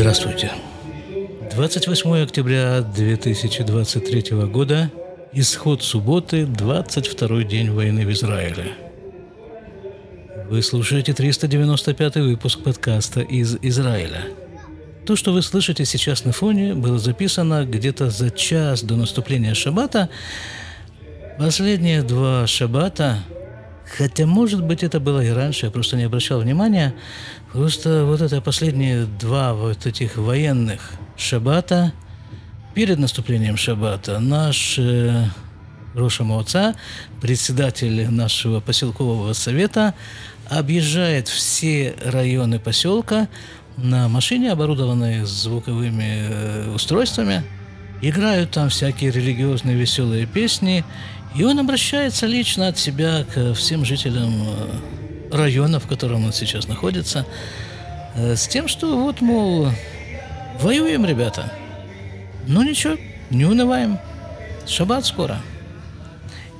Здравствуйте. 28 октября 2023 года, исход субботы, 22 день войны в Израиле. Вы слушаете 395 выпуск подкаста из Израиля. То, что вы слышите сейчас на фоне, было записано где-то за час до наступления шаббата. Последние два шаббата Хотя, может быть, это было и раньше, я просто не обращал внимания. Просто вот это последние два вот этих военных шаббата, перед наступлением шаббата, наш э, Роша Мауца, председатель нашего поселкового совета, объезжает все районы поселка на машине, оборудованной звуковыми э, устройствами. Играют там всякие религиозные веселые песни – и он обращается лично от себя к всем жителям э, района, в котором он сейчас находится, э, с тем, что вот, мол, воюем, ребята. Ну ничего, не унываем. Шаббат скоро.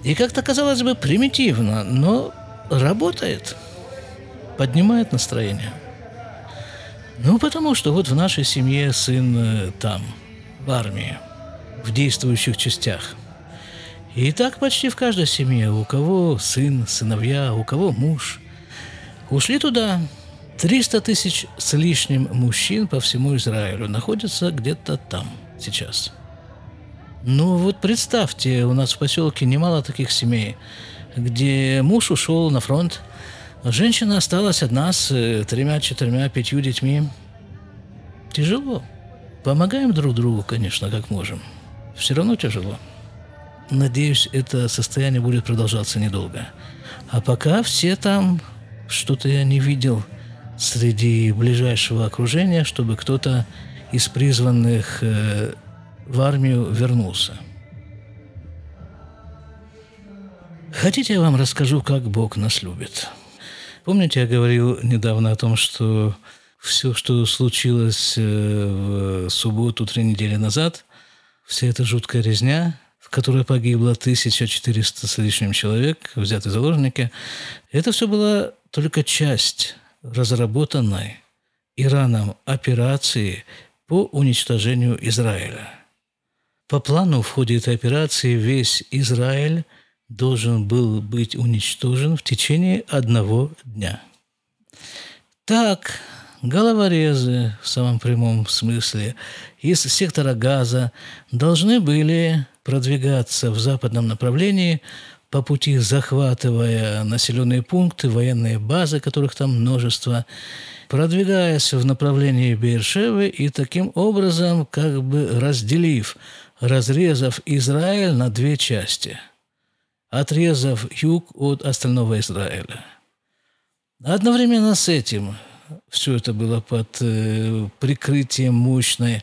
И как-то, казалось бы, примитивно, но работает. Поднимает настроение. Ну, потому что вот в нашей семье сын э, там, в армии, в действующих частях – и так почти в каждой семье, у кого сын, сыновья, у кого муж. Ушли туда. 300 тысяч с лишним мужчин по всему Израилю находятся где-то там сейчас. Ну вот представьте, у нас в поселке немало таких семей, где муж ушел на фронт, женщина осталась одна с э, тремя, четырьмя, пятью детьми. Тяжело. Помогаем друг другу, конечно, как можем. Все равно тяжело. Надеюсь, это состояние будет продолжаться недолго. А пока все там, что-то я не видел среди ближайшего окружения, чтобы кто-то из призванных э, в армию вернулся. Хотите, я вам расскажу, как Бог нас любит? Помните, я говорил недавно о том, что все, что случилось э, в субботу три недели назад, вся эта жуткая резня, в которой погибло 1400 с лишним человек, взяты заложники, это все была только часть разработанной Ираном операции по уничтожению Израиля. По плану в ходе этой операции весь Израиль должен был быть уничтожен в течение одного дня. Так, головорезы в самом прямом смысле из сектора Газа должны были продвигаться в западном направлении, по пути захватывая населенные пункты, военные базы, которых там множество, продвигаясь в направлении Бершевы и таким образом как бы разделив, разрезав Израиль на две части, отрезав юг от остального Израиля. Одновременно с этим все это было под э, прикрытием мощной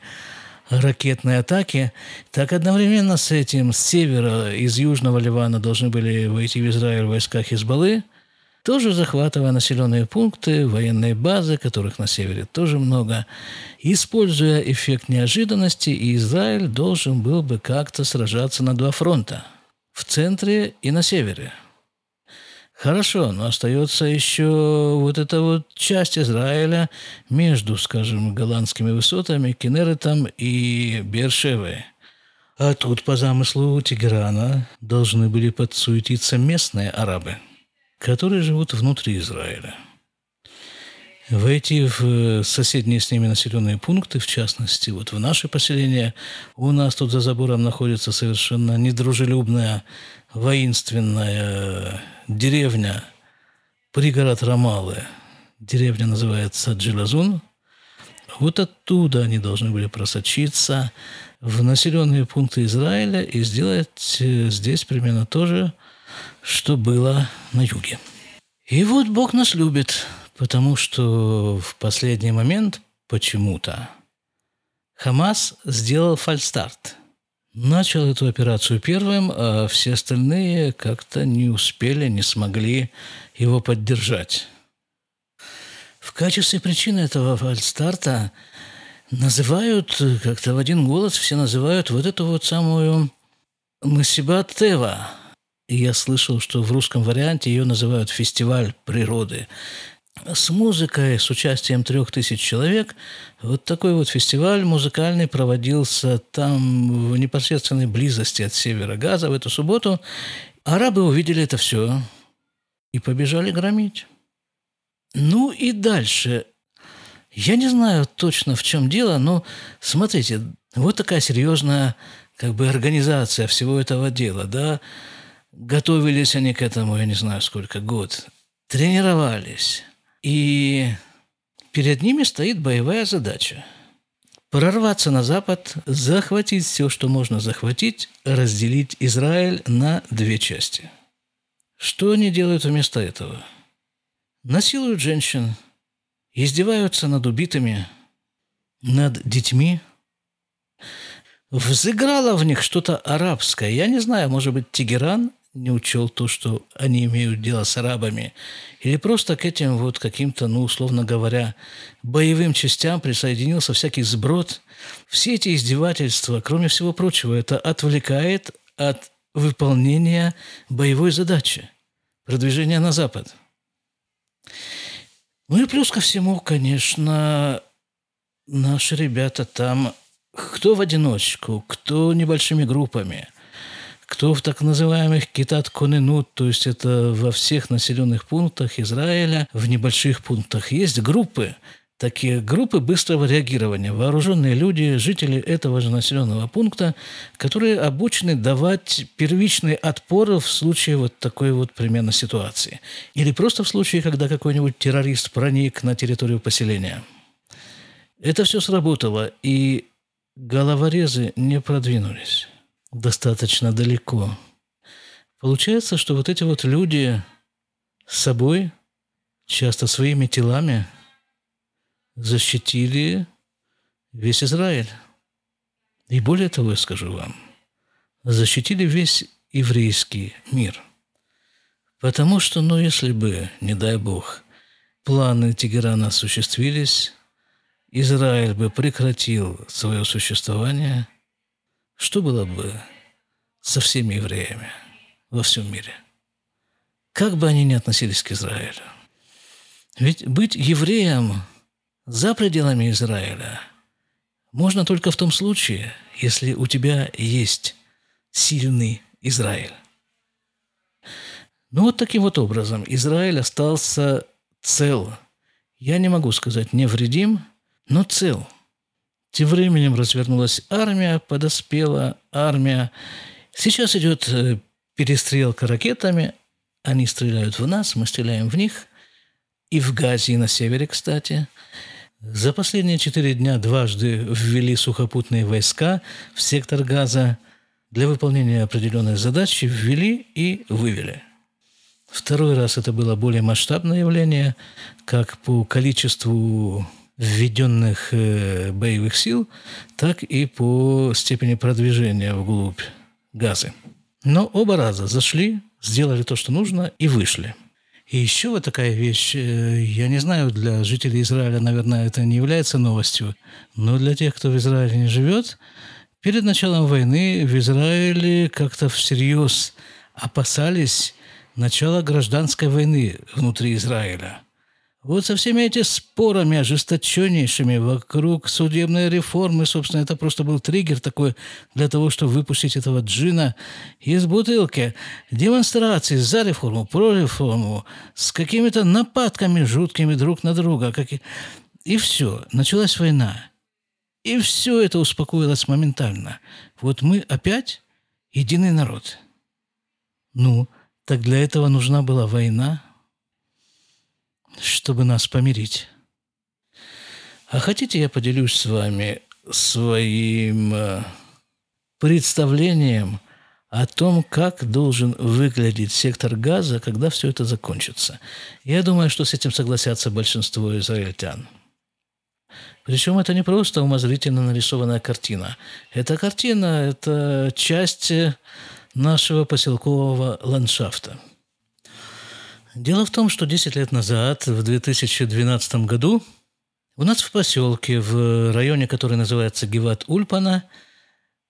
ракетной атаки, так одновременно с этим с севера, из Южного Ливана должны были войти в Израиль войска Хизбаллы, тоже захватывая населенные пункты, военные базы, которых на севере тоже много. Используя эффект неожиданности, Израиль должен был бы как-то сражаться на два фронта – в центре и на севере – Хорошо, но остается еще вот эта вот часть Израиля между, скажем, голландскими высотами, Кенеретом и Бершевой. А тут, по замыслу Тегерана, должны были подсуетиться местные арабы, которые живут внутри Израиля. Войти в соседние с ними населенные пункты, в частности, вот в наше поселение, у нас тут за забором находится совершенно недружелюбная, воинственная деревня, пригород Рамалы. Деревня называется Джилазун. Вот оттуда они должны были просочиться в населенные пункты Израиля и сделать э, здесь примерно то же, что было на юге. И вот Бог нас любит, потому что в последний момент почему-то Хамас сделал фальстарт – начал эту операцию первым, а все остальные как-то не успели, не смогли его поддержать. В качестве причины этого фальстарта называют, как-то в один голос все называют вот эту вот самую Масибат Тева. Я слышал, что в русском варианте ее называют «фестиваль природы». С музыкой, с участием трех тысяч человек. Вот такой вот фестиваль музыкальный проводился там в непосредственной близости от севера Газа в эту субботу. Арабы увидели это все и побежали громить. Ну и дальше. Я не знаю точно, в чем дело, но смотрите, вот такая серьезная как бы организация всего этого дела, да, готовились они к этому, я не знаю сколько, год, тренировались, и перед ними стоит боевая задача – прорваться на Запад, захватить все, что можно захватить, разделить Израиль на две части. Что они делают вместо этого? Насилуют женщин, издеваются над убитыми, над детьми. Взыграло в них что-то арабское. Я не знаю, может быть, Тегеран не учел то, что они имеют дело с арабами, или просто к этим вот каким-то, ну, условно говоря, боевым частям присоединился всякий сброд. Все эти издевательства, кроме всего прочего, это отвлекает от выполнения боевой задачи, продвижения на Запад. Ну и плюс ко всему, конечно, наши ребята там, кто в одиночку, кто небольшими группами – кто в так называемых китат коненут, то есть это во всех населенных пунктах Израиля, в небольших пунктах, есть группы, такие группы быстрого реагирования, вооруженные люди, жители этого же населенного пункта, которые обучены давать первичный отпор в случае вот такой вот примерно ситуации. Или просто в случае, когда какой-нибудь террорист проник на территорию поселения. Это все сработало, и головорезы не продвинулись достаточно далеко. Получается, что вот эти вот люди с собой, часто своими телами, защитили весь Израиль. И более того, я скажу вам, защитили весь еврейский мир. Потому что, ну, если бы, не дай Бог, планы Тегерана осуществились, Израиль бы прекратил свое существование – что было бы со всеми евреями во всем мире? Как бы они ни относились к Израилю. Ведь быть евреем за пределами Израиля можно только в том случае, если у тебя есть сильный Израиль. Ну вот таким вот образом Израиль остался цел. Я не могу сказать невредим, но цел – тем временем развернулась армия, подоспела армия. Сейчас идет э, перестрелка ракетами. Они стреляют в нас, мы стреляем в них. И в Газе, и на севере, кстати. За последние четыре дня дважды ввели сухопутные войска в сектор Газа для выполнения определенной задачи, ввели и вывели. Второй раз это было более масштабное явление, как по количеству введенных э, боевых сил, так и по степени продвижения вглубь газы. Но оба раза зашли, сделали то, что нужно, и вышли. И еще вот такая вещь, э, я не знаю, для жителей Израиля, наверное, это не является новостью, но для тех, кто в Израиле не живет, перед началом войны в Израиле как-то всерьез опасались начала гражданской войны внутри Израиля – вот со всеми этими спорами ожесточеннейшими вокруг судебной реформы, собственно, это просто был триггер такой для того, чтобы выпустить этого джина из бутылки. Демонстрации за реформу, про реформу, с какими-то нападками жуткими друг на друга. Как и... и все, началась война. И все это успокоилось моментально. Вот мы опять единый народ. Ну, так для этого нужна была война – чтобы нас помирить. А хотите, я поделюсь с вами своим э, представлением о том, как должен выглядеть сектор газа, когда все это закончится. Я думаю, что с этим согласятся большинство израильтян. Причем это не просто умозрительно нарисованная картина. Эта картина – это часть нашего поселкового ландшафта – Дело в том, что 10 лет назад, в 2012 году, у нас в поселке, в районе, который называется Геват-Ульпана,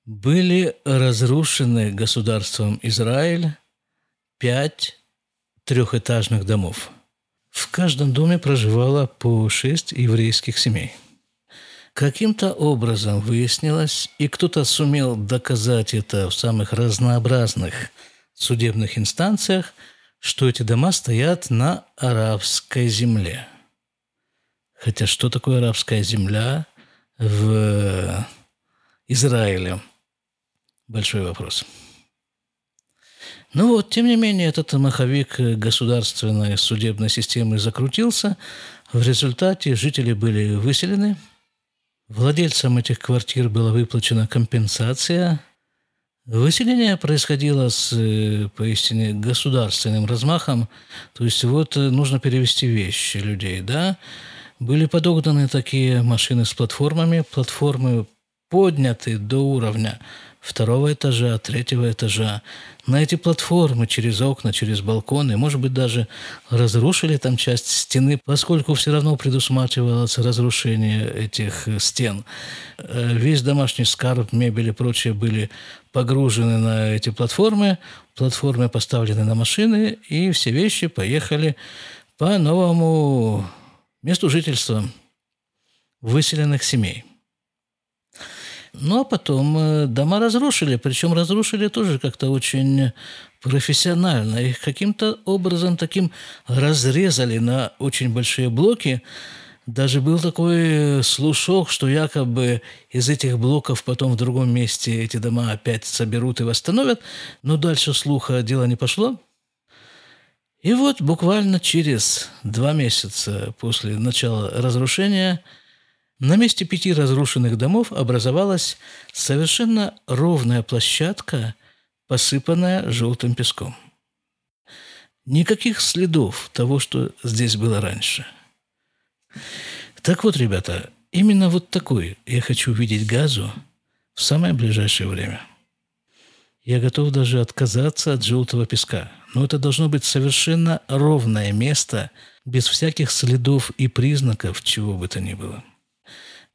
были разрушены государством Израиль пять трехэтажных домов. В каждом доме проживало по шесть еврейских семей. Каким-то образом выяснилось, и кто-то сумел доказать это в самых разнообразных судебных инстанциях, что эти дома стоят на арабской земле. Хотя что такое арабская земля в Израиле? Большой вопрос. Ну вот, тем не менее, этот маховик государственной судебной системы закрутился. В результате жители были выселены. Владельцам этих квартир была выплачена компенсация. Выселение происходило с э, поистине государственным размахом. То есть вот э, нужно перевести вещи людей, да. Были подогнаны такие машины с платформами. Платформы подняты до уровня второго этажа, третьего этажа. На эти платформы через окна, через балконы, может быть, даже разрушили там часть стены, поскольку все равно предусматривалось разрушение этих стен. Э, весь домашний скарб, мебель и прочее были погружены на эти платформы, платформы поставлены на машины, и все вещи поехали по новому месту жительства выселенных семей. Ну, а потом э, дома разрушили, причем разрушили тоже как-то очень профессионально. Их каким-то образом таким разрезали на очень большие блоки. Даже был такой слушок, что якобы из этих блоков потом в другом месте эти дома опять соберут и восстановят. Но дальше слуха дело не пошло. И вот буквально через два месяца после начала разрушения – на месте пяти разрушенных домов образовалась совершенно ровная площадка, посыпанная желтым песком. Никаких следов того, что здесь было раньше. Так вот, ребята, именно вот такой я хочу видеть газу в самое ближайшее время. Я готов даже отказаться от желтого песка, но это должно быть совершенно ровное место, без всяких следов и признаков чего бы то ни было.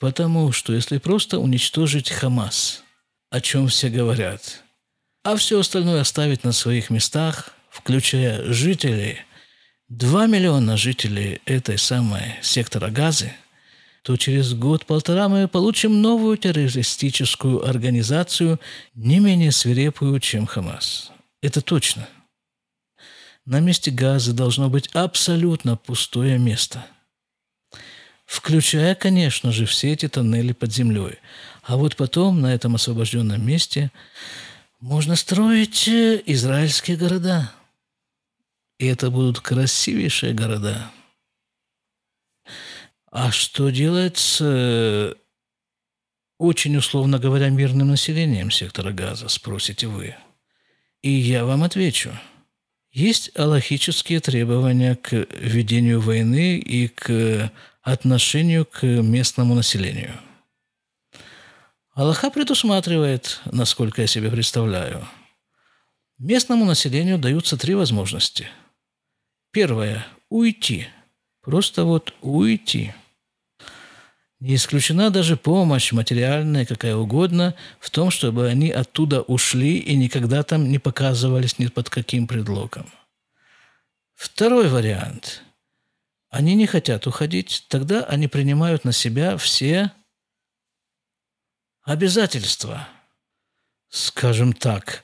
Потому что если просто уничтожить Хамас, о чем все говорят, а все остальное оставить на своих местах, включая жителей, 2 миллиона жителей этой самой сектора Газы, то через год-полтора мы получим новую террористическую организацию, не менее свирепую, чем Хамас. Это точно. На месте Газы должно быть абсолютно пустое место – включая, конечно же, все эти тоннели под землей. А вот потом на этом освобожденном месте можно строить э, израильские города. И это будут красивейшие города. А что делать с э, очень, условно говоря, мирным населением сектора Газа, спросите вы? И я вам отвечу. Есть аллахические требования к ведению войны и к отношению к местному населению. Аллаха предусматривает, насколько я себе представляю, местному населению даются три возможности. Первое – уйти. Просто вот уйти. Не исключена даже помощь материальная, какая угодно, в том, чтобы они оттуда ушли и никогда там не показывались ни под каким предлогом. Второй вариант – они не хотят уходить, тогда они принимают на себя все обязательства. Скажем так,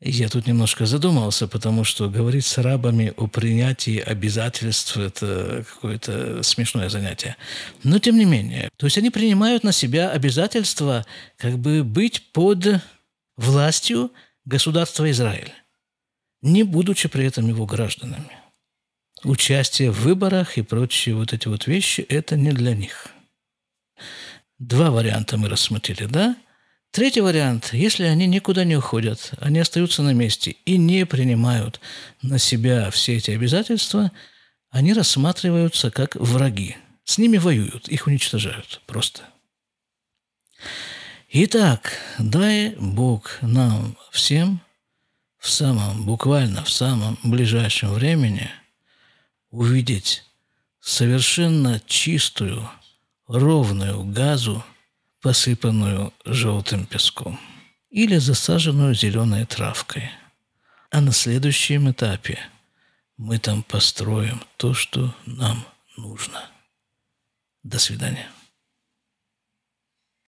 я тут немножко задумался, потому что говорить с арабами о принятии обязательств – это какое-то смешное занятие. Но тем не менее, то есть они принимают на себя обязательства как бы быть под властью государства Израиль, не будучи при этом его гражданами участие в выборах и прочие вот эти вот вещи – это не для них. Два варианта мы рассмотрели, да? Третий вариант, если они никуда не уходят, они остаются на месте и не принимают на себя все эти обязательства, они рассматриваются как враги. С ними воюют, их уничтожают просто. Итак, дай Бог нам всем в самом, буквально в самом ближайшем времени – увидеть совершенно чистую, ровную газу, посыпанную желтым песком или засаженную зеленой травкой. А на следующем этапе Мы там построим то, что нам нужно. До свидания.